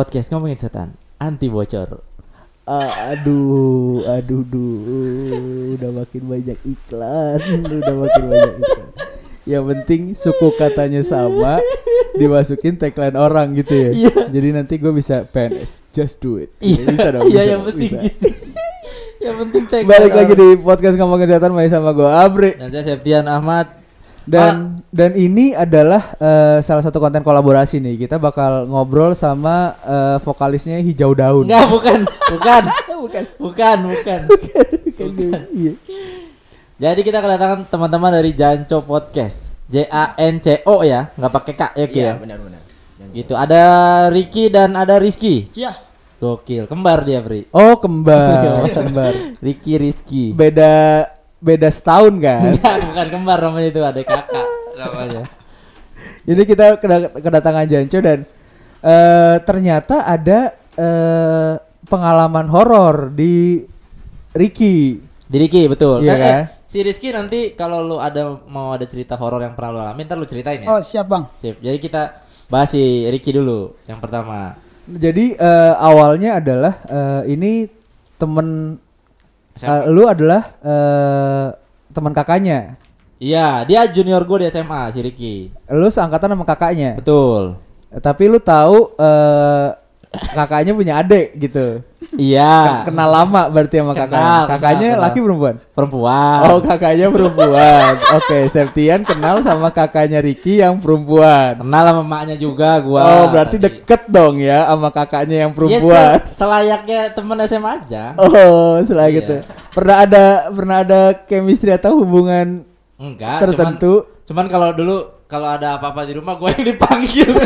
podcast ngomongin setan anti bocor. Ah, aduh, aduh, duh, udah makin banyak iklan, udah makin banyak iklan. Yang penting suku katanya sama, dimasukin tagline orang gitu ya. Iya. Jadi nanti gue bisa PNS, just do it. Iya, bisa dong. iya bisa yang penting bisa. gitu. yang penting tag Balik lagi di podcast ngomongin kesehatan masih sama gue Abre Dan saya Septian Ahmad. Dan dan ini adalah eh, salah satu konten kolaborasi nih. Kita bakal ngobrol sama eh, vokalisnya Hijau Daun. Enggak, bukan, bukan, bukan. bukan, bukan. Bukan. Iya. Jadi kita kedatangan teman-teman dari Janco Podcast. J A N C O ya, nggak pakai K ya Ki ya. benar-benar. Gitu. Ada Ricky dan ada Rizky. Iya. Gokil, kembar dia, Pri. Oh kembar, kembar. Ricky Rizky. Beda beda setahun kan. Enggak, bukan kembar namanya itu, ada kakak namanya. Jadi kita keda- kedatangan Janco dan eh ternyata ada eh pengalaman horor di Ricky. Di Ricky betul. Iya Eh, eh, kan? si Rizky nanti kalau lu ada mau ada cerita horor yang pernah lu alami, ntar lu ceritain ya. Oh, siap, Bang. Sip. Jadi kita bahas si Ricky dulu yang pertama. Jadi eh, awalnya adalah eh, ini temen SMA. eh, lu adalah eh teman kakaknya. Iya, dia junior gue di SMA si Ricky. Lu seangkatan sama kakaknya. Betul. Eh, Tapi lu tahu eh kakaknya punya adik gitu. Iya. Kenal lama berarti sama Kenal, kakaknya. kenal, Kakaknya kenal. laki perempuan? Perempuan. Oh kakaknya perempuan. Oke, Septian kenal sama kakaknya Ricky yang perempuan. Kenal sama emaknya juga gua. Oh berarti tadi. deket dong ya sama kakaknya yang Iya, perempuan. se- selayaknya temen SMA aja. Oh selain Iya. gitu. Pernah ada pernah ada chemistry atau hubungan Enggak, tertentu? Cuman, cuman kalau dulu kalau ada apa-apa di rumah gue yang dipanggil.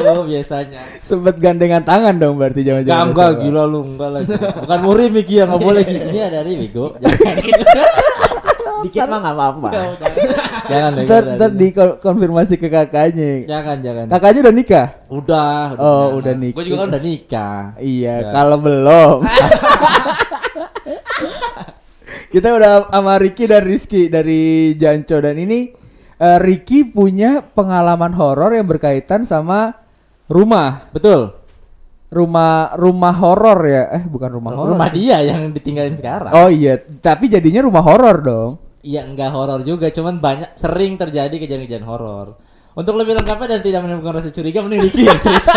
Dulu biasanya. Sempet gandengan tangan dong berarti Enggak, zaman-zaman. enggak, gila lu, enggak lagi. Bukan murim Miki ya, enggak boleh gini. Ini ada dari Bego. Jangan gitu. Dikit mah enggak apa-apa. Jangan deh, Ntar, jangan, dikonfirmasi ke kakaknya. Jangan, jangan. Kakaknya udah nikah? Udah, Oh, udah nikah. Gue juga kan udah nikah. Iya, Ya. kalau belum. Kita udah sama Ricky dan Rizky dari Janco dan ini eh, Ricky punya pengalaman horor yang berkaitan sama rumah. Betul. Rumah rumah horor ya. Eh, bukan rumah horor. Rumah dia yang ditinggalin sekarang. Oh iya, tapi jadinya rumah horor dong. Iya enggak horor juga, cuman banyak sering terjadi kejadian-kejadian horor. Untuk lebih lengkapnya dan tidak menimbulkan rasa curiga, mending Ricky yang cerita.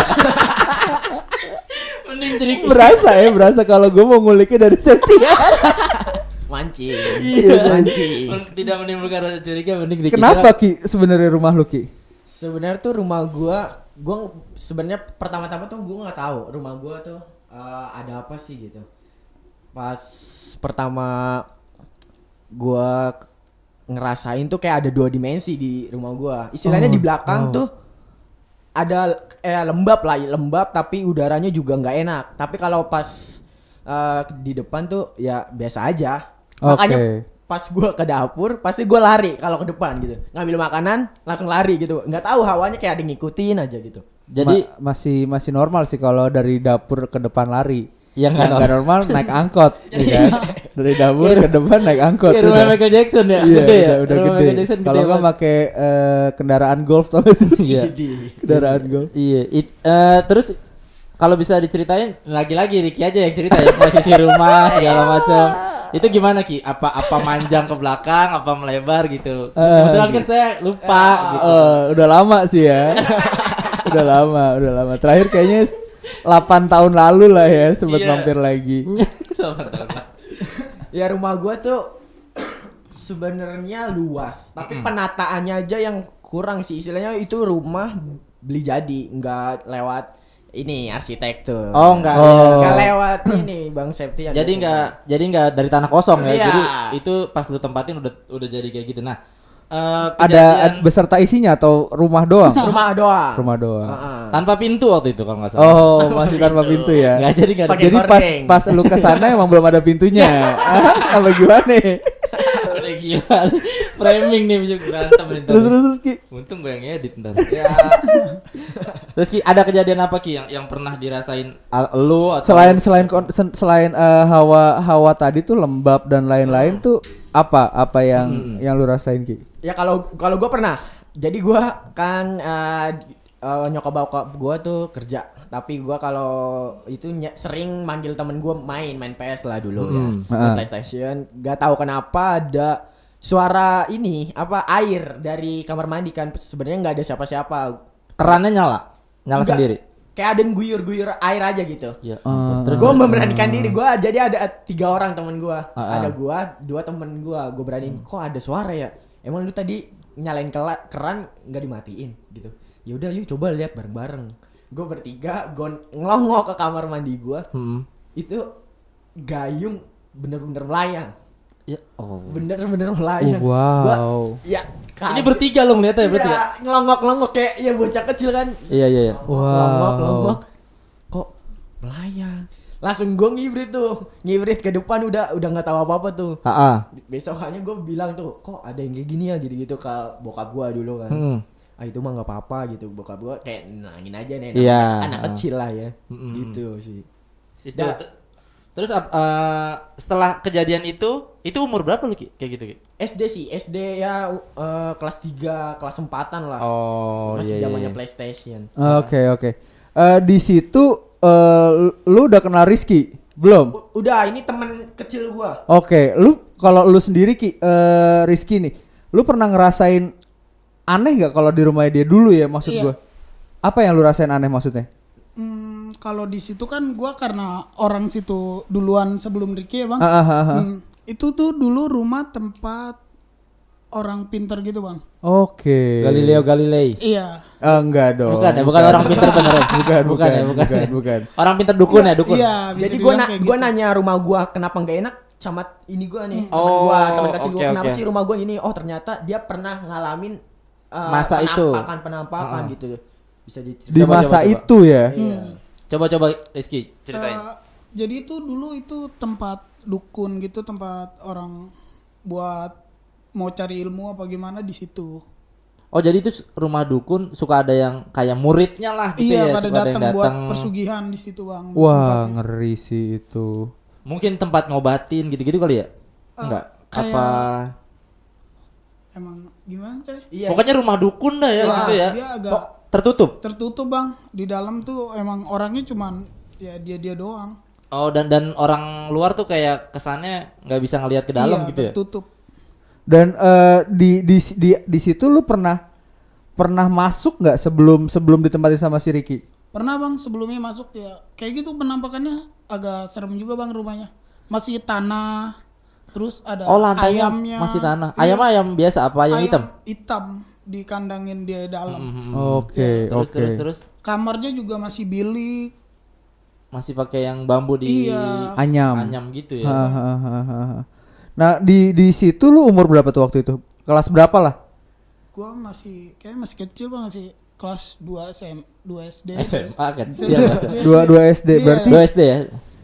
mending cerita. Berasa ya, berasa kalau gue mau nguliknya dari Septian. Mancing. Iya, Mancing. Tidak menimbulkan rasa curiga, mending Ricky. Kenapa Ki sebenarnya rumah lu Ki? Sebenarnya tuh rumah gua gua sebenarnya pertama-tama tuh gua nggak tahu rumah gua tuh eh, ada apa sih gitu. Pas pertama gua k- ngerasain tuh kayak ada dua dimensi di rumah gua. Istilahnya Oh, di belakang oh. tuh ada eh lembab lah, lembab tapi udaranya juga nggak enak. Tapi kalau pas eh, di depan tuh ya biasa aja. Makanya Oke. Pas gua ke dapur pasti gua lari kalau ke depan gitu. Ngambil makanan langsung lari gitu. nggak tahu hawanya kayak ada ngikutin aja gitu. Jadi Ma- masih masih normal sih kalau dari dapur ke depan lari. Yang Yang nggak nggak normal naik angkot, ya kan? Dari dapur ke depan naik angkot. Kayak rumah. Michael Jackson ya, Iya, gede ya. udah, udah Rumah gede. Michael Jackson Kalau nggak banget. pakai eh, kendaraan golf tau gak sih? Iya. kendaraan golf. Iya, it- eh, terus kalau bisa diceritain lagi-lagi Ricky aja yang cerita ya posisi rumah segala macam. Itu gimana Ki? Apa apa manjang ke belakang, apa melebar gitu? Kebetulan kan saya lupa gitu. Eh, udah lama sih ya. udah lama, udah lama. Terakhir kayaknya 8 tahun lalu lah ya sempat Iya. mampir lagi. Tahun. Ya rumah gua tuh sebenarnya luas, tapi penataannya aja yang kurang sih. Istilahnya itu rumah beli jadi, nggak lewat ini arsitektur. Oh, nggak. Oh. Nggak lewat ini Bang Septian. Jadi nggak jadi nggak dari tanah kosong ya. Iya. Jadi itu pas lu tempatin udah udah jadi kayak gitu. Nah, eh, Ada beserta isinya atau rumah doang? rumah doang. rumah doang. Heeh. tanpa pintu waktu itu kalau nggak salah. Oh, masih tanpa pintu ya. Nggak jadi nggak ada. Pakai Jadi pas pas lu ke sana emang belum ada pintunya. Apa gimana? Udah gila. Framing nih bisa berantem nih. Terus terus terus Ki. Untung gue yang edit ntar. Ya. Terus Ki, ada kejadian apa Ki yang yang pernah dirasain lu atau Selain selain selain eh, hawa hawa tadi tuh lembab dan lain-lain tuh apa apa yang yang lu rasain Ki? Ya kalau kalau gua pernah. Jadi gua kan eh, eh, nyokap bokap gua tuh kerja, tapi gua kalau itu ny- sering manggil temen gua main main PS lah dulu ya, Hmm. main Ah. PlayStation. Gak tahu kenapa ada suara ini apa air dari kamar mandi kan sebenarnya nggak ada siapa-siapa. Kerannya nyala, nyala Nggak, sendiri. Kayak ada yang guyur-guyur air aja gitu. Ya. Ah. Terus Gue memberanikan diri gue jadi ada tiga orang temen gue Ah, ah. ada gue dua temen gue gue beraniin kok ada suara ya emang lu tadi nyalain kela- keran nggak dimatiin gitu ya udah yuk coba lihat bareng-bareng gue bertiga gue ngelongok ke kamar mandi gue Hmm. itu gayung bener-bener melayang Ya. Oh. bener-bener melayang Oh, wow. Gua- ya Ini bertiga lo ngeliatnya berarti ya? Iya, ngelongok-ngelongok kayak ya bocah kecil kan Iya iya iya. Wow. Ngelongok. Kok melayang? Langsung gue ngibrit tuh, ngibrit ke depan udah udah nggak tahu apa apa tuh. Heeh. Besokannya gue bilang tuh, kok ada yang kayak gini ya gitu-gitu ke bokap gue dulu kan. Hmm. Ah itu mah nggak apa-apa gitu bokap gue kayak nangin aja nih, Iya. anak, anak kecil lah ya, Mm-mm. gitu sih. Itu. Da- Terus eh, setelah kejadian itu, itu umur berapa lu Ki? Kayak gitu Ki? SD sih, SD ya uh, kelas 3, kelas 4-an lah. Oh, Masih iya, zamannya iya. PlayStation. Oke oke. Eh, di situ eh, lu udah kenal Rizky belum? U- udah, ini temen kecil gua. Oke, lu kalau lu sendiri Ki, eh, Rizky nih, lu pernah ngerasain aneh gak kalau di rumahnya dia dulu ya maksud Iya. gua? Apa yang lu rasain aneh maksudnya? Hmm, kalau di situ kan gua karena orang situ duluan sebelum Ricky ya bang. Ah, ah, ah, ah. Hmm, itu tuh dulu rumah tempat orang pinter gitu bang. Oke. Galileo Galilei. Iya. Eh, enggak dong. Bukan ya, bukan orang pinter beneran. Bukan, bukan, ya, bukan. bukan, bukan. Orang pinter dukun ya, dukun. Iya. Jadi gua na gua gitu. nanya rumah gua kenapa nggak enak sama ini gua nih. Oh, gua, kecil gua oke, kenapa oke. sih rumah gua gini? Oh, ternyata dia pernah ngalamin uh, Masa itu. penampakan penampakan Ah. gitu. Bisa Di masa coba, coba. itu ya. Iya. Coba coba Rizky ceritain. Eh, jadi itu dulu itu tempat dukun gitu, tempat orang buat mau cari ilmu apa gimana di situ. Oh, jadi itu rumah dukun suka ada yang kayak muridnya lah gitu iya, ya, pada suka ada yang datang buat datang. persugihan di situ bang. Wah, tempatnya. ngeri sih itu. Mungkin tempat ngobatin gitu-gitu kali ya? Enggak. kayak- Apa Emang gimana coy? Iya. Pokoknya rumah dukun dah ya Wah, gitu ya. Dia agak Tertutup. tertutup bang. Di dalam tuh emang orangnya cuman ya dia dia doang. Oh, dan dan orang luar tuh kayak kesannya nggak bisa ngelihat ke dalam iya, gitu ya. tertutup. Dan eh, di, di di di situ lu pernah pernah masuk nggak sebelum sebelum ditempatin sama si Ricky? Pernah bang sebelumnya masuk ya kayak gitu penampakannya agak serem juga bang rumahnya. Masih tanah, terus ada Oh, lantainya ayamnya. masih tanah. Iya, Ayam ayam biasa apa ayam hitam? Hitam dikandangin di dalam. Oke, Terus oke. terus terus Kamarnya juga masih bilik. masih pakai yang bambu di Iya. Anyam. anyam gitu ya. Ha, ha, ha, ha, ha. Nah, di di situ lu umur berapa tuh waktu itu? Kelas berapa lah? Gua masih kayak masih kecil bang masih kelas 2 SM 2 SD. SMA kan. SMA. Iya, Mas. Dua dua SD Iya. berarti. Dua SD ya.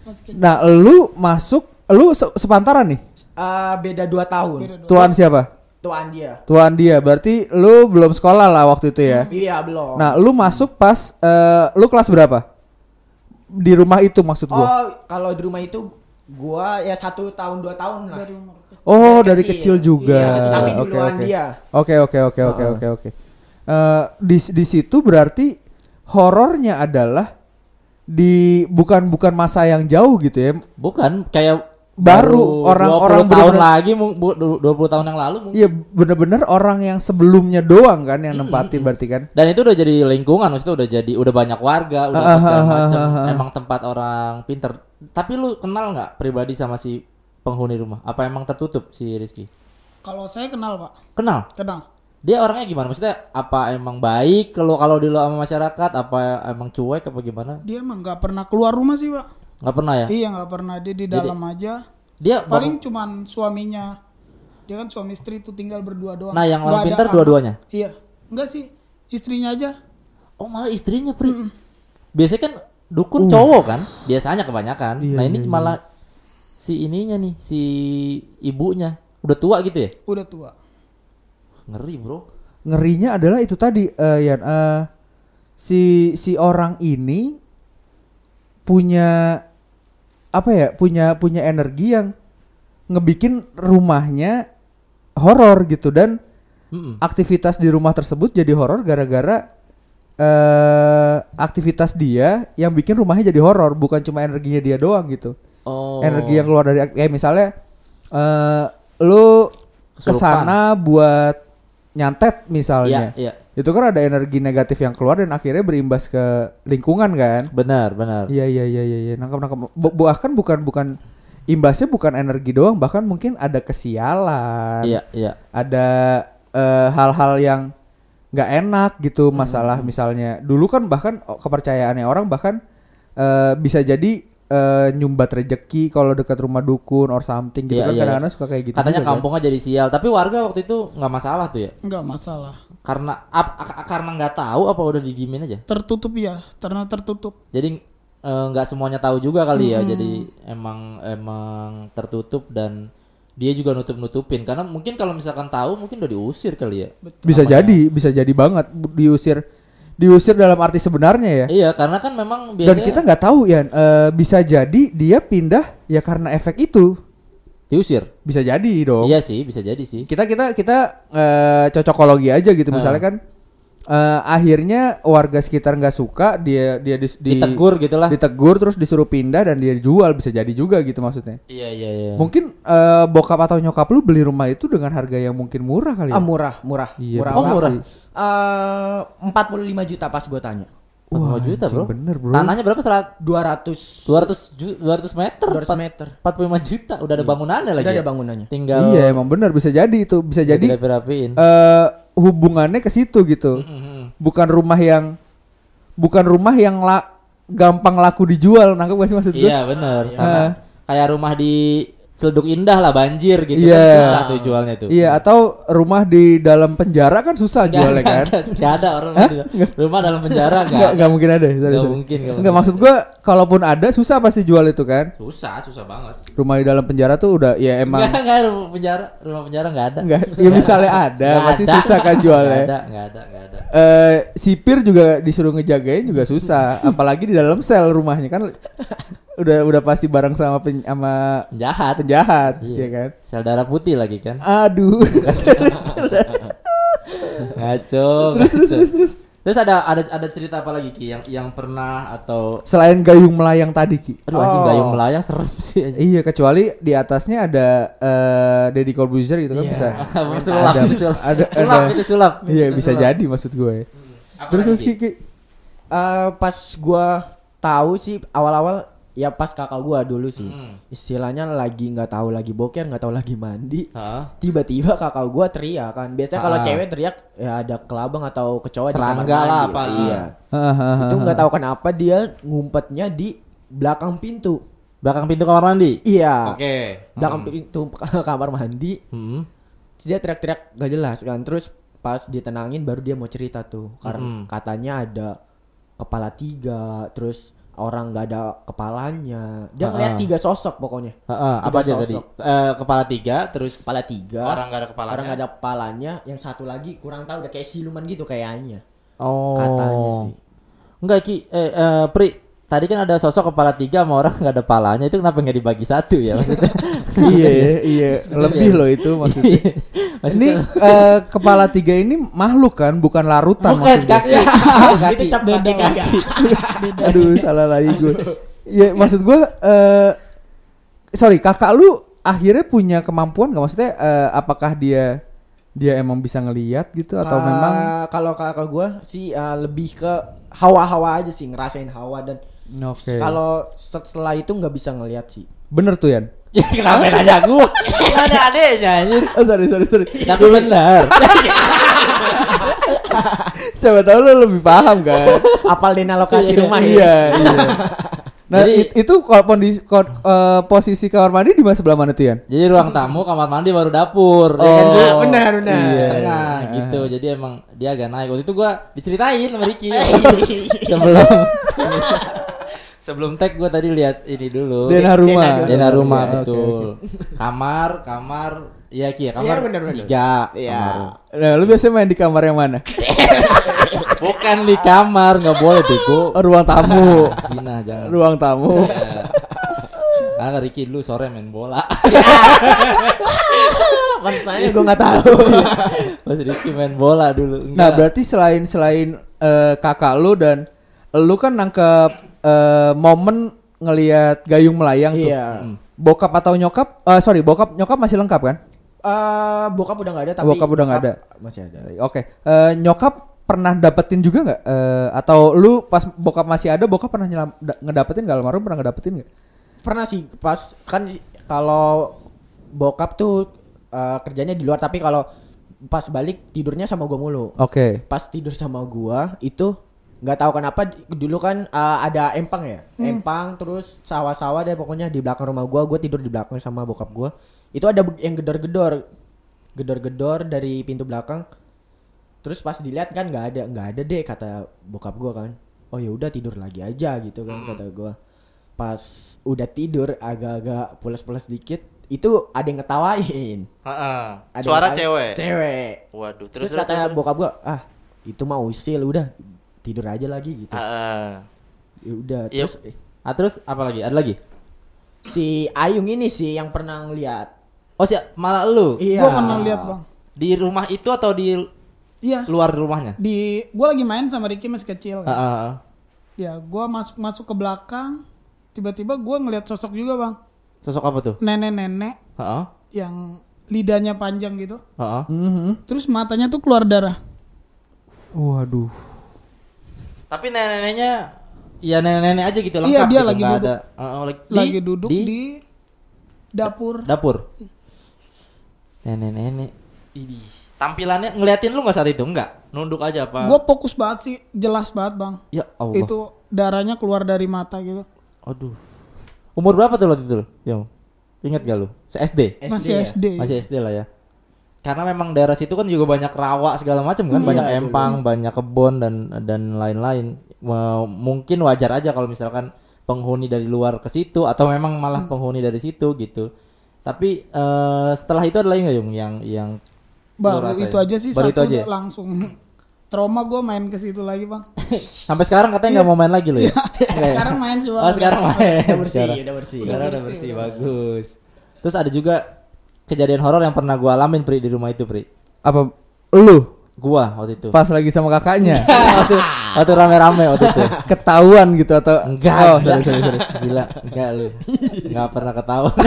Masih kecil. Nah, lu masuk, lu se- sepantaran nih. Uh, beda 2 tahun. Beda dua. Tuan siapa? Tuan dia. Tuan dia. Berarti lu belum sekolah lah waktu itu ya. Iya, belum. Nah, lu masuk pas eh, lu kelas berapa? Di rumah itu maksud gua. oh, kalau di rumah itu gua ya satu tahun dua tahun lah. dari umur kecil. Oh, dari dari kecil. kecil juga. Iya, tapi Oke, duluan oke. dia. Oke, oke, oke, oke, oke, oke. Eh, di di situ berarti horornya adalah di bukan bukan masa yang jauh gitu ya. Bukan kayak Baru, orang-orang 20 tahun bener-bener- lagi mu- bu- du- 20 tahun yang lalu mungkin. Iya, bener-bener orang yang sebelumnya doang kan yang nempatin berarti kan. Dan itu udah jadi lingkungan, maksudnya udah jadi udah banyak warga, udah Ah, apa segala ah, macam. ah. Emang tempat orang pinter. Tapi lu kenal nggak pribadi sama si penghuni rumah? Apa emang tertutup si Rizky? Kalau saya kenal pak, Kenal. kenal. Dia orangnya gimana? Maksudnya apa emang baik kalau kalau di sama masyarakat? Apa emang cuek apa gimana? Dia emang nggak pernah keluar rumah sih pak. Nggak pernah ya? Iya nggak pernah dia di Jadi- dalam aja. Dia Paling cuman suaminya. Dia kan suami istri tuh tinggal berdua doang. Nah, yang orang pintar dua-duanya? Iya. Enggak sih. Istrinya aja. Oh malah istrinya pri. Biasanya kan dukun cowok kan, biasanya kebanyakan. Uh. Iya, nah ini iya, iya. malah si ininya nih, si ibunya udah tua gitu ya? Udah tua. Ngeri bro. Ngerinya adalah itu tadi eh, Yan eh, si si orang ini punya apa ya? Punya punya energi yang ngebikin rumahnya horor gitu dan Mm-mm. aktivitas di rumah tersebut jadi horor gara-gara eh aktivitas dia yang bikin rumahnya jadi horor, bukan cuma energinya dia doang gitu. Oh. Energi yang keluar dari kayak misalnya eh lu ke sana buat nyantet misalnya. iya. Itu kan ada energi negatif yang keluar dan akhirnya berimbas ke lingkungan kan. Benar, benar. Iya iya iya iya iya nangkap nangkap. Bahkan bukan bukan imbasnya bukan energi doang, bahkan mungkin ada kesialan. Iya, iya. Ada eh, hal-hal yang nggak enak gitu masalah misalnya. Dulu kan bahkan oh, kepercayaannya orang bahkan eh, bisa jadi eh, nyumbat rejeki kalau dekat rumah dukun or something gitu Iya, kan iya. kadang-kadang suka kayak gitu. Katanya juga kan. kampungnya jadi sial, tapi warga waktu itu nggak masalah tuh ya. Enggak masalah. Karena ap- a- karena nggak tahu apa udah didimin aja. Tertutup ya, karena tertutup. Jadi eh, nggak semuanya tahu juga kali ya. Jadi emang emang tertutup dan dia juga nutup-nutupin karena mungkin kalau misalkan tahu mungkin udah diusir kali ya. Bisa jadi, bisa jadi banget diusir diusir dalam arti sebenarnya ya. Iya, karena kan memang Dan biasanya kita nggak tahu ya, eh, bisa jadi dia pindah ya karena efek itu. diusir. Bisa jadi dong. Iya sih, bisa jadi sih. Kita kita kita eh, cocokologi aja gitu. Misalnya kan eh, akhirnya warga sekitar nggak suka, dia dia dis- di, Ditegur gitu lah. ditegur terus disuruh pindah dan dia jual bisa jadi juga gitu maksudnya. Iya, iya, iya. Mungkin eh, bokap atau nyokap lu beli rumah itu dengan harga yang mungkin murah kali ya. Ah murah, murah. Iya, murah. Oh, murah. Eh, 45 juta pas gue tanya. 45 juta, Bro. bener, bro. Tanahnya berapa? Serat 200 200 ju 200 meter. 200 Empat- meter. 45 juta. Udah ada bangunannya lagi. Udah ya? ada bangunannya. Tinggal Iya emang benar bisa jadi itu bisa jadi eh hubungannya ke situ gitu. Bukan rumah yang bukan rumah yang la- gampang laku dijual. Nangkep gak sih maksud gue? Iya, bener. Sama kayak rumah di Celeduk Indah lah banjir gitu Iya. kan susah tuh jualnya tuh. Iya atau rumah di dalam penjara kan susah Nggak, jualnya kan? nggak, nggak ada orang di- rumah dalam penjara Nggak enggak. nggak mungkin ada. Sorry, Nggak sorry. mungkin, nggak Nggak, maksud gue kalaupun ada susah pasti jual itu kan. Susah, susah banget. Rumah di dalam penjara tuh udah ya emang Enggak, enggak rumah penjara, rumah penjara enggak ada. enggak. Ya misalnya ada Nggak pasti ada. susah kan jualnya. ada, enggak ada, enggak ada. eh sipir juga disuruh ngejagain juga susah apalagi di dalam sel rumahnya kan udah udah pasti bareng sama pen, sama Penjahat. penjahat Iya. ya kan Sel darah putih lagi kan. aduh Ngaco. terus terus terus terus Terus ada ada ada cerita apa lagi Ki yang yang pernah atau selain gayung melayang tadi ki aduh anjing Oh. gayung melayang serem sih anjing. iya kecuali di atasnya ada eh Deddy Corbuzier gitu kan Iya. bisa sulap, Ada- sulap. ada- sulap ada- itu sulap. iya Itu bisa sulap. jadi maksud gue Apa terus terus Ki? ki. Eh, pas gua tahu sih awal-awal ya pas kakak gua dulu sih. Hmm. Istilahnya lagi nggak tahu lagi boker, nggak tahu lagi mandi. Tiba-tiba kakak gua teriak kan. Biasanya kalau Ah. cewek teriak ya ada kelabang atau kecoa di Serangga kamar lah apa. Iya. Hahaha. Itu nggak tahu kenapa dia ngumpetnya di belakang pintu. Belakang pintu kamar mandi. Iya. Oke. Belakang Hmm. pintu kamar mandi. Hmm. Dia teriak-teriak gak jelas kan. Terus pas ditenangin baru dia mau cerita tuh. Karena katanya ada kepala tiga, terus orang nggak ada kepalanya. Dia Ah, ngeliat tiga sosok pokoknya. Heeh, apa Tiga aja tadi? sosok. Eh, kepala tiga terus Kepala tiga. orang nggak ada kepalanya. Orang nggak ada kepalanya. Yang satu lagi kurang tahu udah kayak siluman gitu kayaknya. Oh. Katanya sih. Enggak Ki, eh, eh, Pri, tadi kan ada sosok kepala tiga sama orang nggak ada palanya itu kenapa nggak dibagi satu ya maksudnya? iya ya, iya lebih loh itu maksudnya ini eh, kepala tiga ini makhluk kan bukan larutan bukan maksudnya. kaki, kaki. Itu cap Beda. kaki kaki. Aduh, salah lagi gue. Ya, maksud gue eh sorry, kakak lu akhirnya punya kemampuan gak maksudnya eh, apakah dia dia emang bisa ngelihat gitu atau Ah, memang kalau kakak gua sih ah, lebih ke hawa-hawa aja sih ngerasain hawa dan oke. kalau setelah itu nggak bisa ngelihat sih. Bener tuh Yan. Ya kenapa nanya gua? Ada adeknya anjir. Oh, sorry sorry sorry. Tapi benar. Siapa tahu lu lebih paham kan. Apalin lokasi rumah ya. iya, iya. Nah, Jadi- it- itu kalau kondisi ko- eh, posisi kamar mandi di mana sebelah mana tuh Yan? Jadi ruang tamu, kamar mandi baru dapur. ya kan Oh, gua? benar, benar. Iya. Tengah gitu. Jadi emang dia agak naik. Waktu itu gua diceritain sama Ricky. sebelum sebelum tag gua tadi lihat ini dulu. Denah rumah. Denah rumah oke, betul. Kamar, kamar Iya Ki ya, kamar Iya, bener, bener. tiga. Iya. Nah, lu biasanya main di kamar yang mana? Bukan di kamar, nggak boleh bego. Oh, ruang tamu. Zina jangan. ruang tamu. Karena Ricky dulu sore main bola. Masalahnya gue nggak tahu. Pas Ricky main bola dulu. Nah, Enggak. berarti selain selain eh, kakak lu dan lu kan nangkep eh, momen ngelihat gayung melayang tuh. Iya. Hmm. Bokap atau nyokap? eh sorry, bokap nyokap masih lengkap kan? Eh, bokap udah nggak ada tapi Bokap udah nggak ada. masih ada. Oke, Eh, nyokap pernah dapetin juga nggak? Eh, atau lu pas bokap masih ada, bokap pernah nyelam, da- ngedapetin nggak almarhum pernah ngedapetin nggak? Pernah sih pas kan kalau bokap tuh eh, kerjanya di luar tapi kalau pas balik tidurnya sama gua mulu. Oke. Pas tidur sama gua itu nggak tahu kenapa dulu kan eh, ada empang ya. Empang terus sawah-sawah deh pokoknya di belakang rumah gua gua tidur di belakang sama bokap gua. Itu ada yang gedor-gedor. Gedor-gedor dari pintu belakang. Terus pas dilihat kan nggak ada nggak ada deh kata bokap gua kan. Oh ya udah tidur lagi aja gitu kan kata gua. Pas udah tidur agak-agak pulas-pulas dikit itu ada yang ngetawain. Ada Suara yang- cewek. Cewek. Waduh, Terus, terus, kata bokap gua, "Ah, itu mah usil udah tidur aja lagi gitu." Heeh. Ya udah Iya. terus eh, Ah, terus apa lagi? Ada lagi? si Ayung ini sih yang pernah ngeliat. Oh, sih malah lu. Iya. Gua pernah lihat bang. Di rumah itu atau di Iya. luar rumahnya? Di gua lagi main sama Ricky masih kecil. Kan? Heeh. Ya, gua masuk masuk ke belakang. Tiba-tiba gua ngeliat sosok juga bang. Sosok apa tuh? Nenek-nenek Heeh. yang lidahnya panjang gitu. Heeh. Mhm. Terus matanya tuh keluar darah. Waduh. Tapi nenek-neneknya ya nenek-nenek aja gitu lengkap Iya, dia gitu, lagi nggak duduk. ada. Heeh, lagi, di- lagi duduk di, di, dapur. dapur. Nenek-nenek. Idih. Tampilannya ngeliatin lu nggak saat itu? Enggak. Nunduk aja apa? Gua fokus banget sih, jelas banget bang. Ya Allah. Itu darahnya keluar dari mata gitu. Aduh. Umur berapa tuh waktu itu? Yang ingat gak lu? Se-SD? Masih ya? SD. Masih SD lah ya. Karena memang daerah situ kan juga banyak rawa segala macam kan, banyak empang, banyak kebun dan dan lain-lain. Mungkin wajar aja kalau misalkan penghuni dari luar ke situ atau memang malah penghuni dari situ gitu. Tapi eh, setelah itu ada lagi nggak Yung yang yang Baru rasain? itu aja sih Baru itu aja. udah langsung trauma gue main ke situ lagi bang. Sampai sekarang katanya nggak mau main lagi lo ya? Nggak ya? Sekarang main sih bang. Oh sekarang main. Udah bersih, udah bersih. Sekarang udah bersih, bersih, udah bagus. Terus ada juga kejadian horor yang pernah gua alamin Pri di rumah itu Pri. Apa lu Gua waktu itu. pas lagi sama kakaknya waktu, waktu rame-rame waktu itu. ketahuan gitu atau Enggak, Oh, sorry, sorry, sorry. Gila, enggak lu. Enggak pernah ketahuan.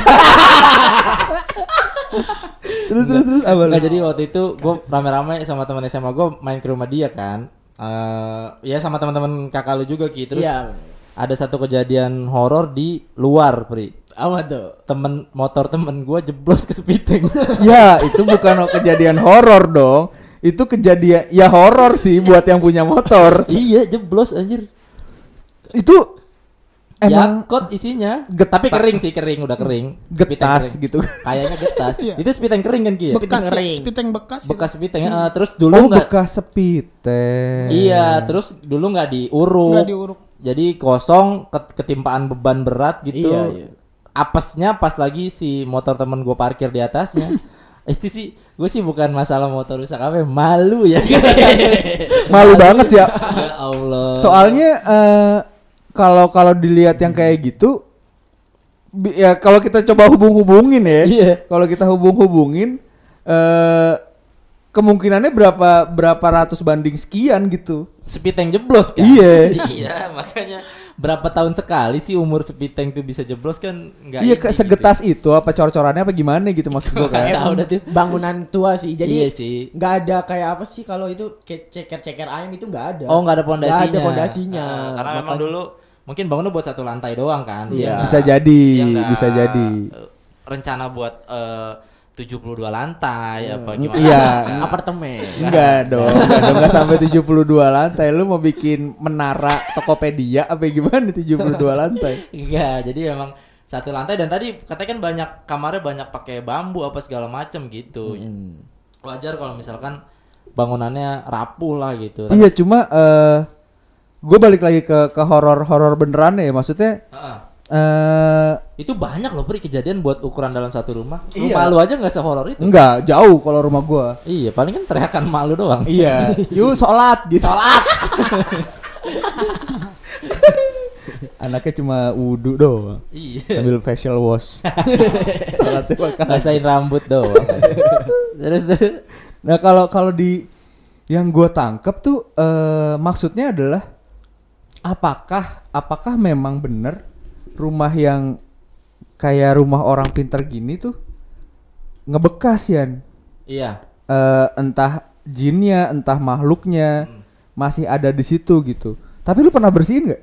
terus terus terus apa? Enggak jadi waktu itu gua rame-rame sama teman SMA gua main ke rumah dia kan. Eh ya sama teman-teman kakak lu juga Ki. Terus Iya. ada satu kejadian horor di luar, Pri. Apa tuh? Temen motor temen gua jeblos ke Spiteng. ya itu bukan kejadian horor dong itu kejadian ya horor sih buat yang punya motor iya, jeblos anjir. itu emang Yakot isinya. Get- Tapi kering sih, kering udah kering. Spiteng getas kering. gitu Kayaknya getas. Iya. Itu spiteng kering kan ya? bekas kering. spiteng bekas. gitu. Bekas spiteng. eh, terus dulu oh enggak bekas sepiteng Iya, terus dulu nggak diuruk. Nggak diuruk. Jadi kosong ket- ketimpaan beban berat gitu. Iya, iya. Apesnya pas lagi si motor temen gue parkir di atasnya. itu sih gue sih bukan masalah motor rusak apa ya, malu ya malu banget sih ya ya Allah soalnya eh, kalau kalau dilihat yang kayak gitu ya kalau kita coba hubung-hubungin ya Iya. kalau kita hubung-hubungin eh kemungkinannya berapa berapa ratus banding sekian gitu sepiteng jeblos kan Iya. iya makanya berapa tahun sekali sih umur sepiteng tuh bisa jeblos kan nggak iya ini ke gitu. segetas itu apa cor-corannya apa gimana gitu maksud gua kan tahu dah tuh. bangunan tua sih. Jadi Iya sih. nggak ada kayak apa sih kalau itu kayak ceker-ceker ayam itu nggak ada. oh nggak ada pondasinya Nggak ada pondasinya. Ah, karena memang dulu mungkin bangunnya buat satu lantai doang kan Iya. bisa jadi nggak, bisa jadi eh, rencana buat eh, 72 lantai apa gimana Iya. apartemen. Enggak dong, enggak dong, enggak sampai 72 lantai. Lu mau bikin menara Tokopedia apa gimana 72 lantai? Enggak, jadi memang satu lantai dan tadi katanya kan banyak kamarnya banyak pakai bambu apa segala macam gitu. Wajar kalau misalkan bangunannya rapuh lah gitu. Iya, cuma eh gue balik lagi ke ke horor-horor beneran ya, maksudnya Heeh. Eh Itu banyak loh Pri kejadian buat ukuran dalam satu rumah. Iya. Rumah lu aja nggak sehoror itu. enggak jauh kalau rumah gua. Iya, paling kan teriakan malu doang. Iya, yuk sholat gitu. Sholat. Anaknya cuma wudhu doang Iya. sambil facial wash. Sholatnya pakai Basahin rambut doang. terus terus. Nah kalau kalau di Yang gue tangkep tuh eh, maksudnya adalah apakah apakah memang benar rumah yang kayak rumah orang pinter gini tuh ngebekas ya Iya. entah jinnya entah makhluknya Hmm. masih ada di situ gitu. Tapi lu pernah bersihin nggak?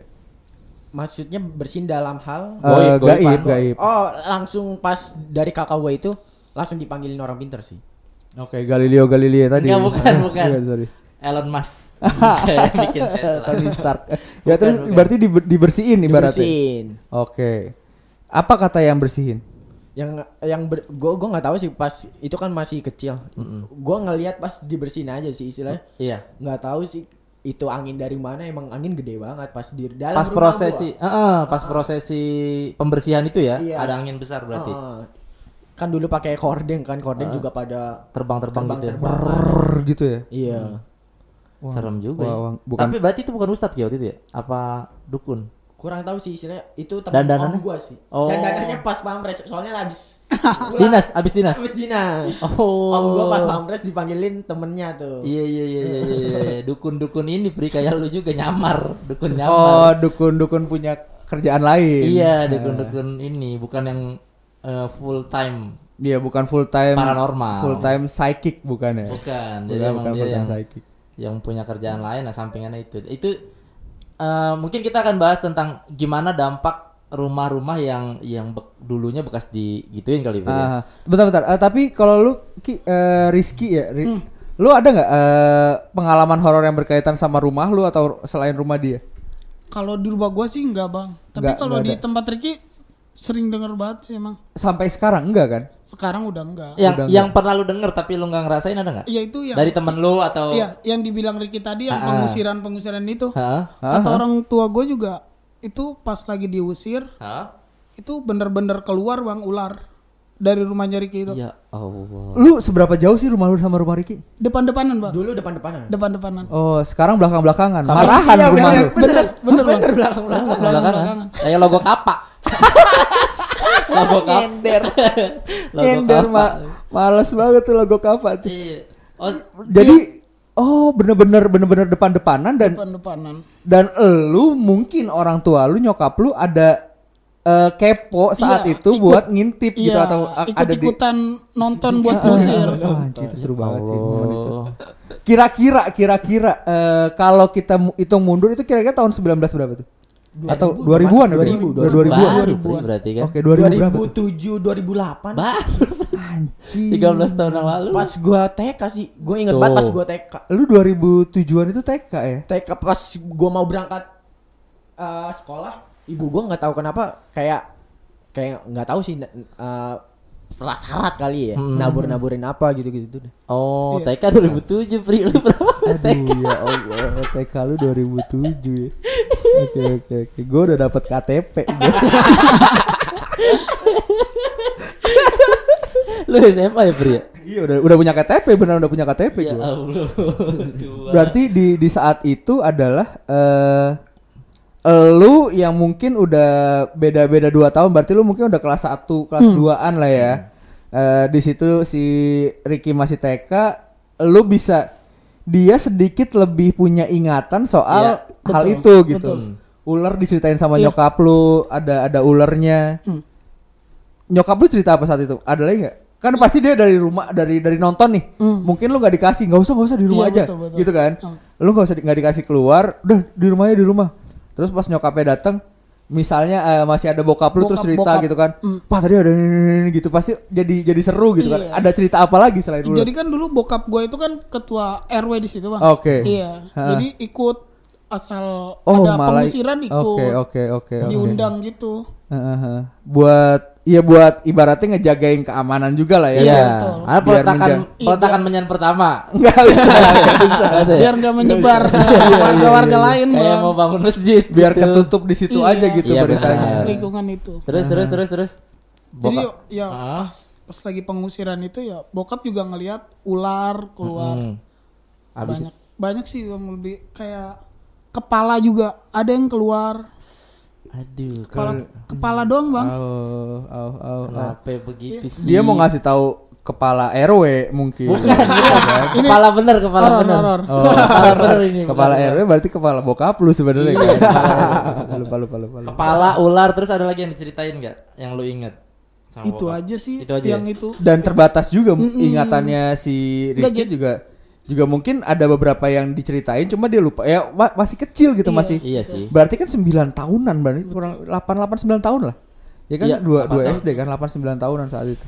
Maksudnya bersin dalam hal Eh, Goib, goiban. gaib, gaib. Oh, langsung pas dari kakak gue itu langsung dipanggilin orang pinter sih. Oke, Galileo Galilei tadi. Enggak, bukan, bukan. sorry. Elon Musk. Yang bikin Tesla. Tony Stark. ya terus Bukan, bukan. berarti diber- dibersihin ibaratnya. Dibersihin. Oke. Apa kata yang bersihin? Yang yang ber, gue gue nggak tahu sih pas itu kan masih kecil. Gue ngelihat pas dibersihin aja sih istilahnya. Iya. Nggak tahu sih itu angin dari mana emang angin gede banget pas di dalam Pas prosesi, gua. Heeh, pas prosesi pembersihan itu ya, Iya. ada angin besar berarti. Heeh. kan dulu pakai korden kan korden juga pada Terbang-terbang gitu ya. terbang-terbang. Brrrr, gitu ya. Iya. Wah, Serem juga. wah, ya. wah, bukan Tapi berarti itu bukan ustadz ya waktu itu ya? Apa dukun? Kurang tahu sih istilahnya itu teman om gua sih. Oh. Dandanannya pas pamres soalnya habis Dinas, abis dinas. Habis dinas. Oh. Om gua pas pamres dipanggilin temennya tuh. Iya iya iya iya iya, iya. dukun-dukun ini pri kayak lu juga nyamar, dukun Oh, nyamar. dukun-dukun punya kerjaan lain. iya, dukun-dukun ini bukan yang eh, full time, Iya, bukan full time Paranormal. Full time psychic bukan ya? bukan. Bukan, Jadi emang bukan dia full time yang psychic. Yang punya kerjaan lain nah sampingannya itu. Itu eh, mungkin kita akan bahas tentang gimana dampak rumah-rumah yang yang bek- dulunya bekas digituin kali Pri, ya. Ah, bentar bentar. Eh, tapi kalau lu Ki, eh, Rizky ya, Ri- lu ada nggak eh, pengalaman horor yang berkaitan sama rumah lu atau selain rumah dia? Kalau di rumah gua sih enggak bang. Tapi kalau di tempat Ricky sering denger banget sih emang. Sampai sekarang enggak kan? Sekarang udah enggak. Yang Udah yang pernah lu denger tapi lu nggak ngerasain ada nggak? Iya itu ya. Dari temen lu atau Iya, yang dibilang Ricky tadi yang pengusiran pengusiran itu. Hah? Kata orang tua gue juga itu pas lagi diusir Hah? itu bener-bener keluar bang ular dari rumahnya Ricky itu. Ya Allah. Lu seberapa jauh sih rumah lu sama rumah Ricky? Depan-depanan bang. Dulu depan-depanan. Depan-depanan. Oh, sekarang belakang-belakangan. Sama- Marahan Iya, rumah bener, lu. Bener, bener bang. belakang-belakang. Belakangan. Kayak logo kapak. Logo kapak. Nyender. Logo Nyender. Males banget tuh logo kapak tuh. Iya. Oh, Jadi oh bener-bener bener-bener depan-depanan dan Depan-depanan. dan elu mungkin orang tua lu nyokap lu ada eh, kepo saat Iya, itu ikut- buat ngintip gitu Iya, atau a- ada di ikut-ikutan nonton buat diusir. Ah, anjir, itu seru banget sih momen itu. Kira-kira kira-kira eh, kalau kita hitung mundur itu kira-kira tahun 19 berapa tuh? Atau 2000-an ya? 2000, Udah 2000-an. Baru Pri, berarti kan. Oke, 2000 berapa? tuh? 2007 2008. Baru Anjir. 13 tahun yang lalu. Pas gua TK sih, gua inget Tuh. banget pas gua TK. Lu 2007-an itu TK ya? TK pas gua mau berangkat eh, sekolah, ibu gua nggak tahu kenapa kayak kayak nggak tahu sih eh, prasarat kali ya, Hmm. nabur-naburin apa gitu-gitu tuh. Oh, Iya. TK 2007 Pri lu berapa? Aduh ya Allah, TK lu 2007 ya. Oke oke oke, gue udah dapet KTP. Lu SMA ya Pri ya? Iya udah udah punya KTP, benar udah punya KTP Ya gua. Allah. Berarti di di saat itu adalah eh lu yang mungkin udah beda-beda dua tahun, berarti lu mungkin udah kelas 1, kelas 2-an lah ya. Eh di situ si Ricky masih TK, lu bisa dia sedikit lebih punya ingatan soal Iya, hal itu gitu. betul. Ular diceritain sama Iya. nyokap lu, ada ada ularnya. Hmm. Nyokap lu cerita apa saat itu? Ada lagi nggak? Kan pasti dia dari rumah dari dari nonton nih. Hmm. Mungkin lu nggak dikasih, nggak usah nggak usah di rumah Iya, aja, betul, betul. gitu kan? Hmm. Lu nggak usah di- nggak dikasih keluar, udah di rumahnya di rumah. Terus pas nyokapnya datang, misalnya eh, masih ada bokap lu terus Bokap- cerita bokap. gitu kan, Hmm. pak tadi ada ini, ini, ini," gitu pasti jadi jadi seru gitu kan. Iya. Ada cerita apa lagi selain ular? Jadi kan dulu bokap gue itu kan ketua RW di situ bang. Oke. Iya. Ha. Jadi ikut asal Oh ada malah pengusiran ikut. Oke oke oke. oke. Diundang gitu. Heeh. Buat iya buat ibaratnya ngejagain keamanan juga lah ya. Iya. Ada peletakan peletakan menyan pertama. Nggak bisa, bisa. Biar nggak menyebar ke Iya, iya, warga-warga iya. lain Kayak mau bangun masjid. Biar gitu. ketutup di situ Iya. aja gitu Iya, beritanya. Lingkungan itu. Terus terus terus terus. Jadi ya pas pas lagi pengusiran itu ya bokap juga ngelihat ular keluar. Hmm. Banyak banyak sih yang lebih kayak kepala juga ada yang keluar. Aduh, Kepala kepala doang bang. Oh, oh, oh, oh. kenapa begitu sih? Dia mau ngasih tahu kepala RW mungkin. Bukan, bukan. Kepala bener, kepala Horor, bener. Oh, Kepala bener ini. kepala bukan. RW berarti kepala bokap lu sebenarnya Iya. kan. lupa lupa lupa. lupa. Kepala ular terus ada lagi yang diceritain nggak? Yang lu inget? sama itu bokap? aja sih Itu aja yang ya? itu Dan terbatas juga ingatannya si Rizky juga juga mungkin ada beberapa yang diceritain cuma dia lupa ya ma- masih kecil gitu Iya. masih Iya sih. berarti kan 9 tahunan berarti kurang 8 8 9 tahun lah ya kan Iya, dua delapan dua tahun. SD kan 8 9 tahunan saat itu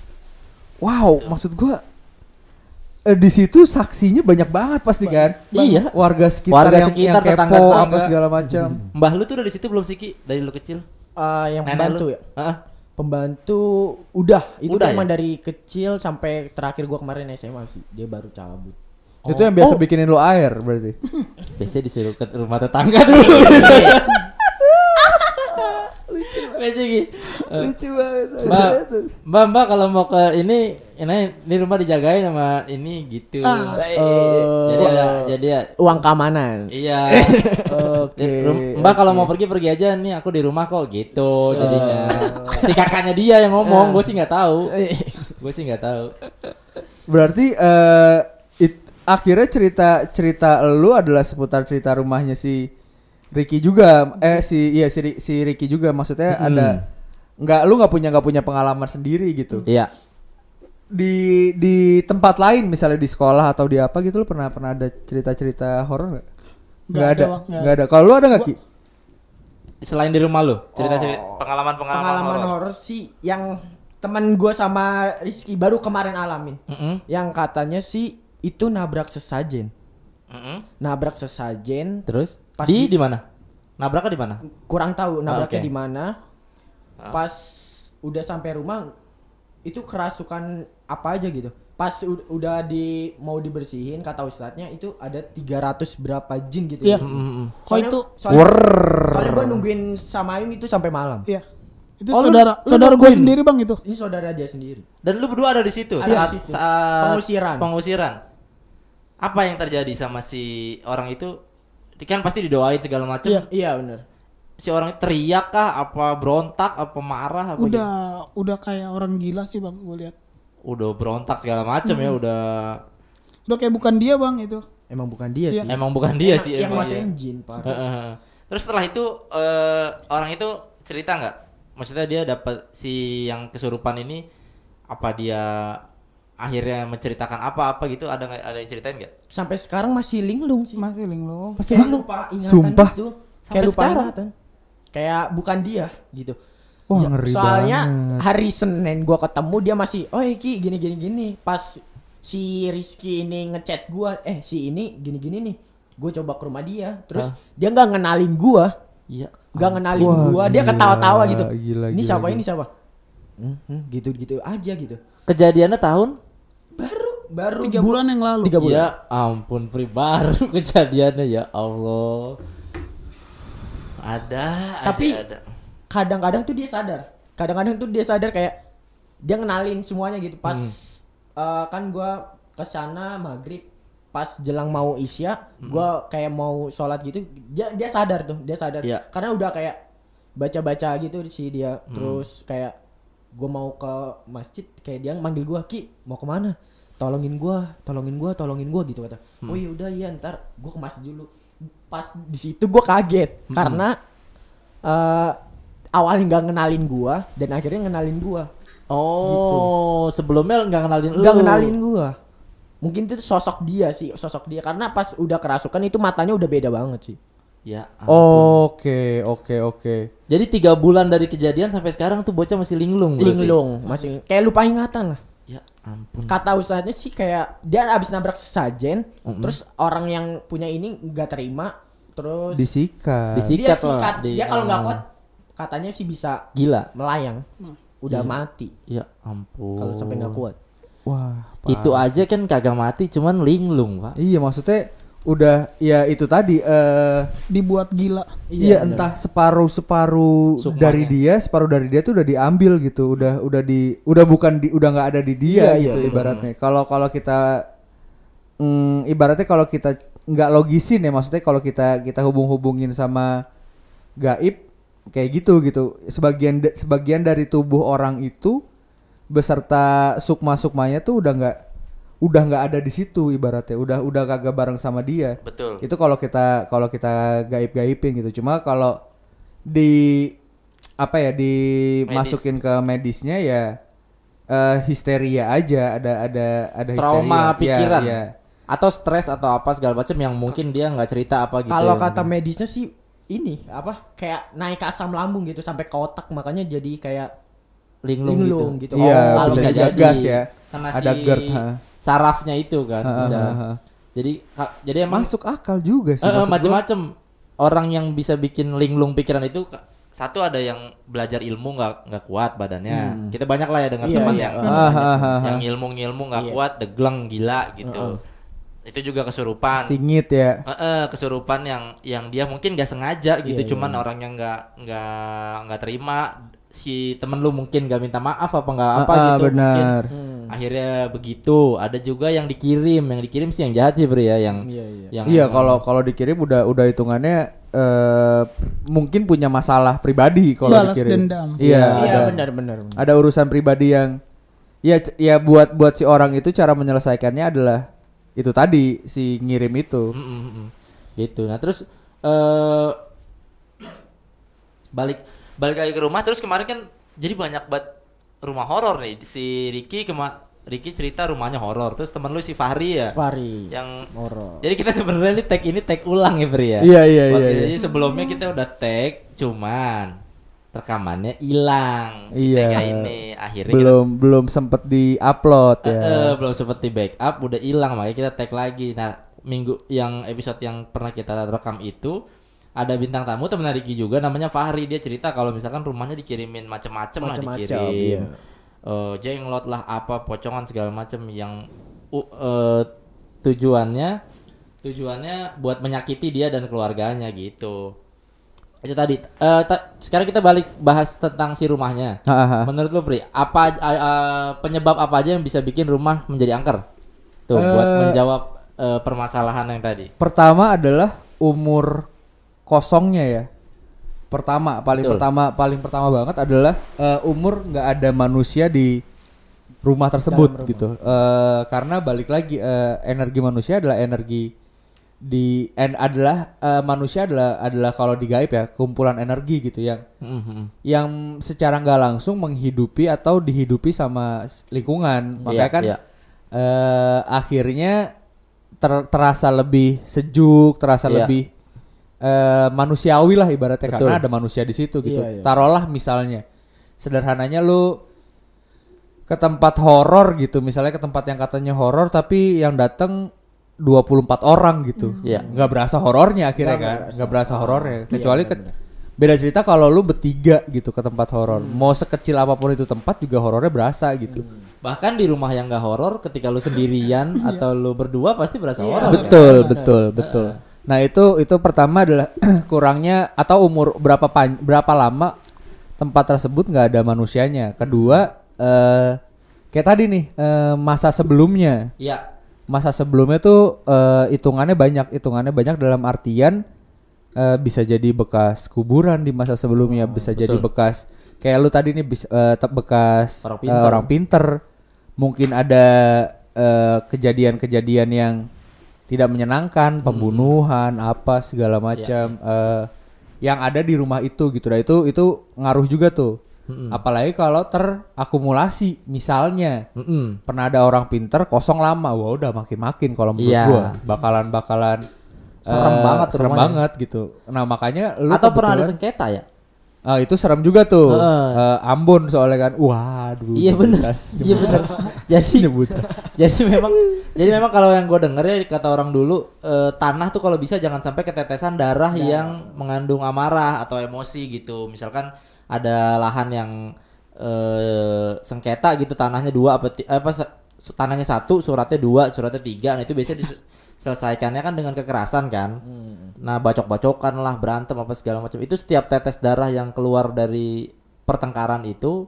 wow maksud gua eh, di situ saksinya banyak banget pasti kan Iya. warga sekitar Warga yang, sekitar, yang kepo tetangga-tetangga. apa segala macam Mbah lu tuh udah di situ belum sih Ki? Dari lu kecil? Eh, yang Nenek pembantu lu? ya Heeh. pembantu udah itu Udah emang ya? dari kecil sampai terakhir gua kemarin SMA sih dia baru cabut itu yang biasa Oh. bikinin lo air berarti Biasanya disuruh ke rumah tetangga dulu. Ki. Eh, lucu banget Mbak, Mbak, Mbak kalau mau ke ini, ini, ini rumah dijagain sama ini gitu. Ah. Jadi ada, jadi ya, uang keamanan iya. oke Rum- Mbak kalau mau pergi pergi aja nih, aku di rumah kok gitu. Jadinya si kakaknya dia yang ngomong, gue sih nggak tahu. Gue sih nggak tahu. Berarti eh it- akhirnya cerita cerita lu adalah seputar cerita rumahnya si Ricky juga. Eh si iya si, si Ricky juga. Maksudnya Hmm. ada nggak lu nggak punya nggak punya pengalaman sendiri gitu. Iya. di di tempat lain misalnya di sekolah atau di apa gitu lu pernah pernah ada cerita cerita horor nggak? Nggak ada, ada. nggak nggak ada. Kalau lu ada nggak ki? Selain di rumah lu, cerita cerita pengalaman pengalaman, pengalaman horor. sih yang temen gua sama Rizky baru kemarin alamin. Mm-mm, yang katanya sih itu nabrak sesajen mm-mm. nabrak sesajen Terus Pas di di- di mana? Nabraknya di mana? kurang tahu nabraknya oke. di mana Ah. pas udah sampai rumah itu kerasukan apa aja gitu pas u- udah di mau dibersihin kata ustadznya itu ada 300 berapa jin gitu Iya. Mm-mm. kok itu soalnya, soalnya gue nungguin samain itu sampai malam iya itu Oh, saudara lu saudara gue sendiri bang itu ini saudara dia sendiri Dan lu berdua ada di situ Ada di saat situ. saat Pengusiran. pengusiran. Apa yang terjadi sama si orang itu? Kan pasti didoain segala macam. Iya. iya bener Si orang itu teriak kah? Apa berontak? Apa marah? Apa udah udah kayak orang gila sih bang gue lihat gitu? Udah berontak segala macam Hmm. ya. Udah. udah kayak bukan dia bang itu emang bukan dia Iya. sih Emang bukan dia Emang- sih. yang emang masain iya. jin pak Heeh. Terus setelah itu eh, orang itu cerita nggak? Maksudnya dia dapat si yang kesurupan ini apa dia akhirnya menceritakan apa-apa gitu? Ada ada yang ceritain nggak? sampai sekarang masih linglung sih masih linglung kayak lupa ingatan Sumpah. gitu Sampai kayak lupa sekarang? ingatan kayak bukan dia gitu Wah, Ya, ngeri soalnya banget. hari Senin gua ketemu dia masih oh Ki gini gini gini pas si Rizky ini ngechat gua eh si ini gini gini nih gue coba ke rumah dia terus Hah? dia nggak ngenalin gua Iya. nggak ngenalin Wah, gua dia ketawa-tawa gitu gila, ini gila, siapa gila. ini siapa Hmm, hmm, gitu gitu aja gitu Kejadiannya tahun? Baru baru tiga bu- bulan yang lalu. tiga bulan. Ya ampun, pri baru kejadiannya ya Allah. Ada, Tapi- ada, ada. kadang-kadang tuh dia sadar. Kadang-kadang tuh dia sadar kayak dia ngenalin semuanya gitu. Pas eh, kan gua ke sana maghrib pas jelang mau isya gua kayak mau sholat gitu dia dia sadar tuh dia sadar. Iya. karena udah kayak baca-baca gitu sih dia. Terus kayak gua mau ke masjid kayak dia manggil gua ki mau ke mana tolongin gua tolongin gua tolongin gua gitu kata. Oh iya udah iya ntar gua ke masjid dulu. Pas di situ gua kaget karena eh awalnya nggak ngenalin gua dan akhirnya ngenalin gua. Oh, sebelumnya nggak kenalin nggak ngenalin gua. Mungkin itu sosok dia sih sosok dia. Karena pas udah kerasukan itu matanya udah beda banget sih Ya. Oke, oke, oke. Jadi tiga bulan dari kejadian sampai sekarang tuh bocah masih linglung. berarti? linglung masih kayak lupa ingatan lah Ya ampun. kata ustadznya sih kayak dia abis nabrak sesajen terus orang yang punya ini nggak terima terus Disikat. Disikat dia lah, sikat dia kalau nggak oh. kuat katanya sih bisa Gila. melayang udah Iya. mati Ya ampun. kalau sampai nggak kuat Wah. Itu aja kan kagak mati, cuman linglung, Pak. Iya, maksudnya udah ya itu tadi eh dibuat gila Iya, bener. entah separuh-separuh Sukmanya. dari dia, separuh dari dia tuh udah diambil gitu, udah udah di udah bukan di udah nggak ada di dia Iya, gitu iya, ibaratnya. Kalau kalau kita mm, ibaratnya kalau kita nggak logisin ya, maksudnya kalau kita kita hubung-hubungin sama gaib kayak gitu gitu. Sebagian sebagian dari tubuh orang itu beserta sukma-sukmanya tuh udah nggak udah nggak ada di situ ibaratnya udah udah kagak bareng sama dia Betul. itu kalau kita kalau kita gaib-gaibin gitu cuma kalau di apa ya dimasukin ke medisnya ya eh, histeria aja ada ada ada Trauma histeria. pikiran. Iya, iya. Atau stres atau apa segala macam yang mungkin dia nggak cerita apa gitu. Kalau kata medisnya sih ini apa kayak naik asam lambung gitu sampai ke otak makanya jadi kayak linglung, linglung gitu. gitu. Iya, Oh, kalau bisa jadi. gas ya. Karena Ada si GERD, ha. Sarafnya itu kan Ha, ha, bisa. ha, ha. Jadi ka- jadi emang Masuk akal juga sih. Gua. macem-macem orang yang bisa bikin linglung pikiran itu satu ada yang belajar ilmu nggak nggak kuat badannya. Kita banyak lah ya dengar Iya, teman iya. yang ah. yang ilmu-ilmu nggak Iya. kuat, degleng gila gitu. Itu juga kesurupan. Singit ya. Eh, eh, kesurupan yang yang dia mungkin nggak sengaja gitu, Iya, cuman orangnya nggak nggak nggak terima si temen lu mungkin nggak minta maaf apa nggak apa Ah, ah, gitu mungkin. benar. Akhirnya begitu. Ada juga yang dikirim, yang dikirim sih yang jahat sih Bri ya, yang Iya, iya. yang Iya kalau kalau dikirim udah udah hitungannya eh mungkin punya masalah pribadi kalau Balas dikirim. dendam. Iya, Iya ada benar benar. ada urusan pribadi yang ya ya buat buat si orang itu cara menyelesaikannya adalah itu tadi si ngirim itu. Mm, mm, mm. gitu nah terus eh balik balik lagi ke rumah terus kemarin kan jadi banyak banget rumah horor nih si Ricky kema Ricky cerita rumahnya horor terus temen lu si Fahri ya Fari. yang horor. jadi kita sebenarnya nih tag ini tag ulang ya Bri ya Iya, iya, iya, iya. jadi sebelumnya kita udah tag cuman rekamannya hilang Iya. Ini akhirnya kita- Belum belum sempet di-upload Eh, ya. eh, belum seperti backup udah hilang makanya kita tag lagi nah minggu yang episode yang pernah kita rekam itu ada bintang tamu temen Ricky juga namanya Fahri dia cerita kalau misalkan rumahnya dikirimin macem-macem lah dikirim iya. Eh, jenglot lah apa pocongan segala macem yang uh, eh, tujuannya tujuannya buat menyakiti dia dan keluarganya gitu itu tadi Eh, ta- sekarang kita balik bahas tentang si rumahnya Ah, ah, ah. Menurut lu Pri, apa a- a- penyebab apa aja yang bisa bikin rumah menjadi angker? Tuh buat Eh. menjawab eh, permasalahan yang tadi. Pertama adalah umur kosongnya ya. Pertama, paling Betul. pertama paling pertama banget adalah eh, umur nggak ada manusia di rumah tersebut rumah. gitu. Eh, karena balik lagi eh, energi manusia adalah energi di en adalah eh, manusia adalah adalah kalau di gaib ya kumpulan energi gitu yang Mhm. yang secara nggak langsung menghidupi atau dihidupi sama lingkungan. Makanya Iya, kan iya. eh, akhirnya ter- terasa lebih sejuk, terasa Iya. lebih eh, manusiawi lah ibaratnya Betul. karena ada manusia di situ gitu. Iya, iya. Taruhlah misalnya sederhananya lu ke tempat horor gitu, misalnya ke tempat yang katanya horor tapi yang datang 24 orang gitu. Iya. Nggak berasa horornya akhirnya Nggak kan. berasa. Nggak berasa horornya. Iya, Kecuali ke benar-benar. beda cerita kalau lu bertiga gitu ke tempat horor. Mau sekecil apa pun itu tempat juga horornya berasa gitu. Bahkan di rumah yang gak horor ketika lu sendirian atau lu berdua pasti berasa Iya, horor. kan? betul, betul, betul. Nah, itu itu pertama adalah kurangnya atau umur berapa pan, berapa lama tempat tersebut nggak ada manusianya. Kedua eh kayak tadi nih eh, masa sebelumnya. Iya. Masa sebelumnya tuh eh, hitungannya banyak, hitungannya banyak dalam artian eh, bisa jadi bekas kuburan di masa sebelumnya, bisa jadi betul. bekas kayak lu tadi nih bis- eh, bekas Orang eh, pinter. orang pinter. Mungkin ada eh, kejadian-kejadian yang tidak menyenangkan, pembunuhan, apa segala macam eh, yang ada di rumah itu gitu. Nah, itu itu ngaruh juga tuh. Apalagi kalau terakumulasi misalnya Mm-mm. pernah ada orang pinter kosong lama wah udah makin makin kalau menurut Iya. gua bakalan bakalan Serem eh, banget serem rumahnya. banget gitu nah makanya lu Atau pernah ada sengketa ya? Ah, itu serem juga tuh. Heeh. Eh, Ambon soalnya kan. Waduh Iya ras, Iya ras. Jadi jadi memang jadi memang kalau yang gue denger ya kata orang dulu eh, tanah tuh kalau bisa jangan sampai ketetesan darah yang mengandung amarah atau emosi gitu. Misalkan ada lahan yang eh, sengketa gitu tanahnya dua apa apa tanahnya satu suratnya dua suratnya tiga. Nah itu biasanya diselesaikannya kan dengan kekerasan kan. Nah bacok-bacokan lah berantem apa segala macam. Itu setiap tetes darah yang keluar dari pertengkaran itu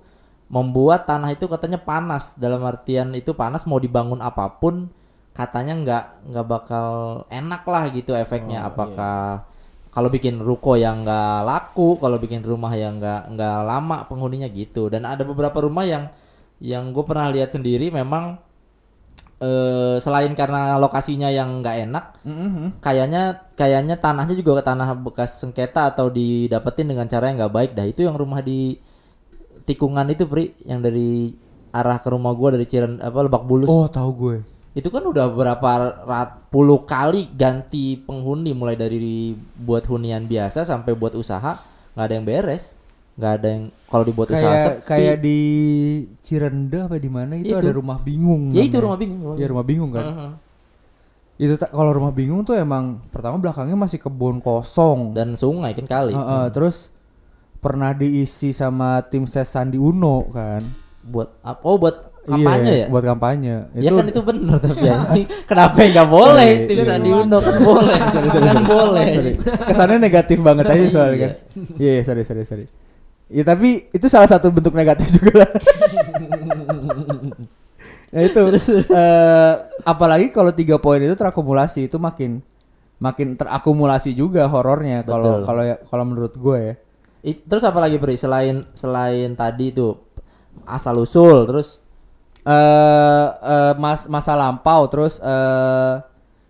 membuat tanah itu katanya panas. Dalam artian itu panas mau dibangun apa pun katanya nggak nggak bakal enak lah gitu efeknya. Apakah kalau bikin ruko yang nggak laku kalau bikin rumah yang nggak nggak lama penghuninya gitu. Dan ada beberapa rumah yang yang gue pernah lihat sendiri memang eh selain karena lokasinya yang nggak enak, Mhm. kayaknya kayaknya tanahnya juga tanah bekas sengketa atau didapetin dengan cara yang nggak baik dah. Itu yang rumah di tikungan itu Pri yang dari arah ke rumah gua dari Ciren apa Lebak Bulus. Oh, tahu gue. Itu kan udah berapa rat puluh kali ganti penghuni mulai dari buat hunian biasa sampai buat usaha nggak ada yang beres, nggak ada yang kalau dibuat usaha Kayak sepi. kayak di Cirende apa di mana itu, Itu. ada rumah bingung. ya itu rumah bingung. Ya rumah bingung kan. Heeh. Itu ta- kalau rumah bingung tuh emang pertama belakangnya masih kebun kosong. Dan sungai kan kali. Heeh, terus pernah diisi sama tim ses Sandi Uno kan. Buat apa? Oh buat kampanye Iya, ya? Buat kampanye. Ya kan itu bener tapi anjing. Kenapa nggak Oh, boleh? iya, Tim iya. Sandi Uno kan boleh. Kan boleh. Sorry. Kesannya negatif banget aja soalnya kan. Iya, iya, sorry, sorry, sorry. Ya tapi itu salah satu bentuk negatif juga lah. nah itu eh, apalagi kalau tiga poin itu terakumulasi itu makin makin terakumulasi juga horornya kalau kalau ya kalau menurut gue ya. I- Terus apa lagi Pri? Selain selain tadi itu asal usul terus eh eh, mas masa lampau terus eh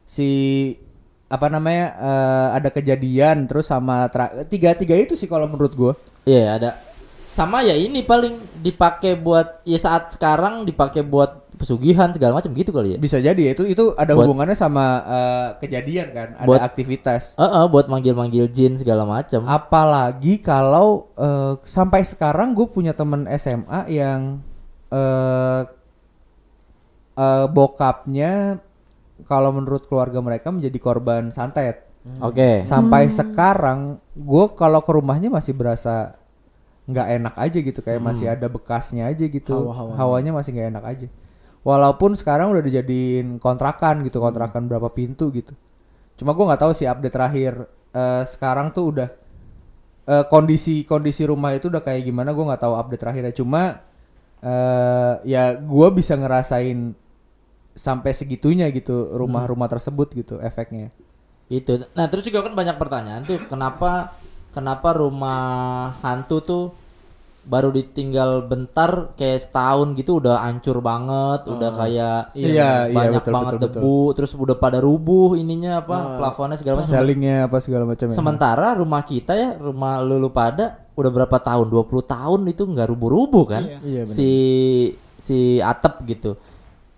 si apa namanya eh, ada kejadian terus sama tra- tiga tiga itu sih kalau menurut gue Iya ada sama ya ini paling dipakai buat ya saat sekarang dipakai buat pesugihan segala macam gitu kali ya. bisa jadi ya itu itu ada Buat- hubungannya sama eh, kejadian kan ada Buat- aktivitas Heeh, buat manggil-manggil jin segala macam. apalagi kalau eh, sampai sekarang gue punya temen SMA yang eh eh, bokapnya kalau menurut keluarga mereka menjadi korban santet. Oke. sampai sekarang gue kalau ke rumahnya masih berasa nggak enak aja gitu kayak masih ada bekasnya aja gitu. Hawa-hawanya. hawanya masih nggak enak aja. Walaupun sekarang udah dijadiin kontrakan gitu kontrakan berapa pintu gitu. Cuma gue nggak tahu sih update terakhir eh, sekarang tuh udah eh, kondisi kondisi rumah itu udah kayak gimana gue nggak tahu update terakhirnya. Cuma eh ya gue bisa ngerasain sampai segitunya gitu rumah-rumah tersebut gitu efeknya Itu. Nah, terus juga kan banyak pertanyaan tuh kenapa kenapa rumah hantu tuh baru ditinggal bentar kayak setahun gitu udah hancur banget, udah kayak Iya, iya, banyak betul, banget betul, betul. debu, terus udah pada rubuh ininya apa plafonnya segala macam. sellingnya apa segala macam ya. Sementara rumah kita ya, rumah lulu pada udah berapa tahun? 20 tahun itu nggak rubuh-rubuh kan? Iya, benar. si si atap gitu.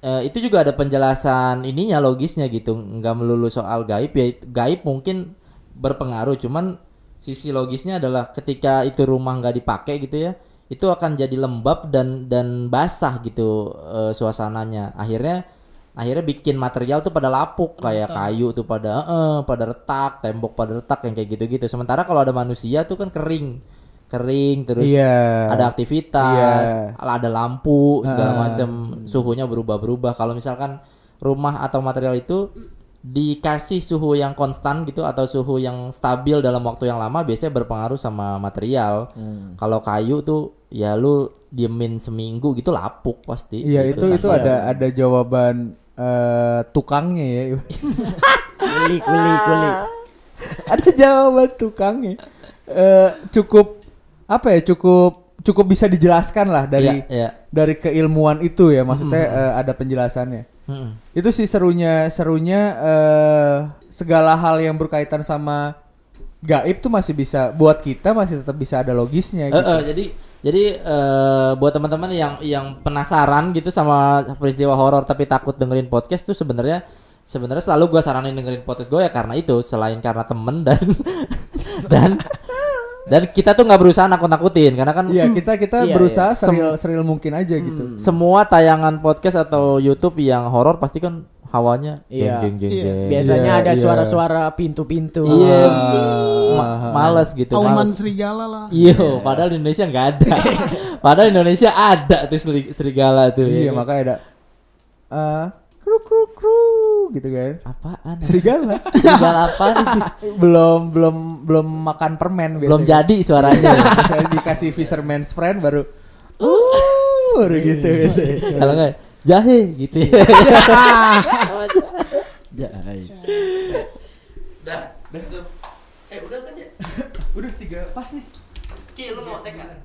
Eh, itu juga ada penjelasan ininya logisnya gitu, nggak melulu soal gaib ya. Gaib mungkin berpengaruh, cuman sisi logisnya adalah ketika itu rumah nggak dipakai gitu ya, itu akan jadi lembab dan dan basah gitu eh, suasananya. Akhirnya akhirnya bikin material tuh pada lapuk kayak kayu tuh pada eh, pada retak, tembok pada retak yang kayak gitu-gitu. Sementara kalau ada manusia tuh kan kering. Kering terus Iya. ada aktivitas, Iya. ada lampu segala Ah. macam, suhunya berubah-berubah. Kalau misalkan rumah atau material itu dikasih suhu yang konstan gitu atau suhu yang stabil dalam waktu yang lama biasanya berpengaruh sama material. Hmm. Kalau kayu tuh ya lu diemin seminggu gitu lapuk pasti. Iya gitu itu itu kan. ada ada jawaban eh, tukangnya ya. Kuli kuli kuli. ada jawaban tukangnya. Eh, cukup apa ya cukup cukup bisa dijelaskan lah dari Iya, iya. dari keilmuan itu ya maksudnya eh, ada penjelasannya. Mm-mm. Itu sih serunya serunya eh, segala hal yang berkaitan sama gaib tuh masih bisa buat kita masih tetap bisa ada logisnya Eh, gitu. eh, jadi jadi eh, buat teman-teman yang yang penasaran gitu sama peristiwa horor tapi takut dengerin podcast tuh sebenarnya sebenarnya selalu gua saranin dengerin podcast gue ya karena itu selain karena temen dan dan dan kita tuh nggak berusaha nakut-nakutin karena kan Iya kita kita Iya, berusaha iya. seril seril mungkin aja gitu. semua tayangan podcast atau YouTube yang horor pasti kan hawanya Iya. jeng jeng jeng Iya. jeng. Biasanya Iya, ada iya. suara-suara pintu-pintu. Iya, Ah, ma- males gitu. Auman males. serigala lah. Iya, padahal di Indonesia nggak ada. padahal di Indonesia ada tuh seri- serigala tuh. Iya ya kan? makanya ada eh kru kru kru gitu kan. Apaan? Serigala. Serigala apa? belum belum belum makan permen Belum biasanya. jadi suaranya. Saya dikasih fisherman's friend baru uh baru gitu biasanya. Kalau enggak jahe gitu ya. Jahe. Dah, dah tuh. Eh, udah kan ya? Udah tiga pas nih. Ki, lu mau tekan?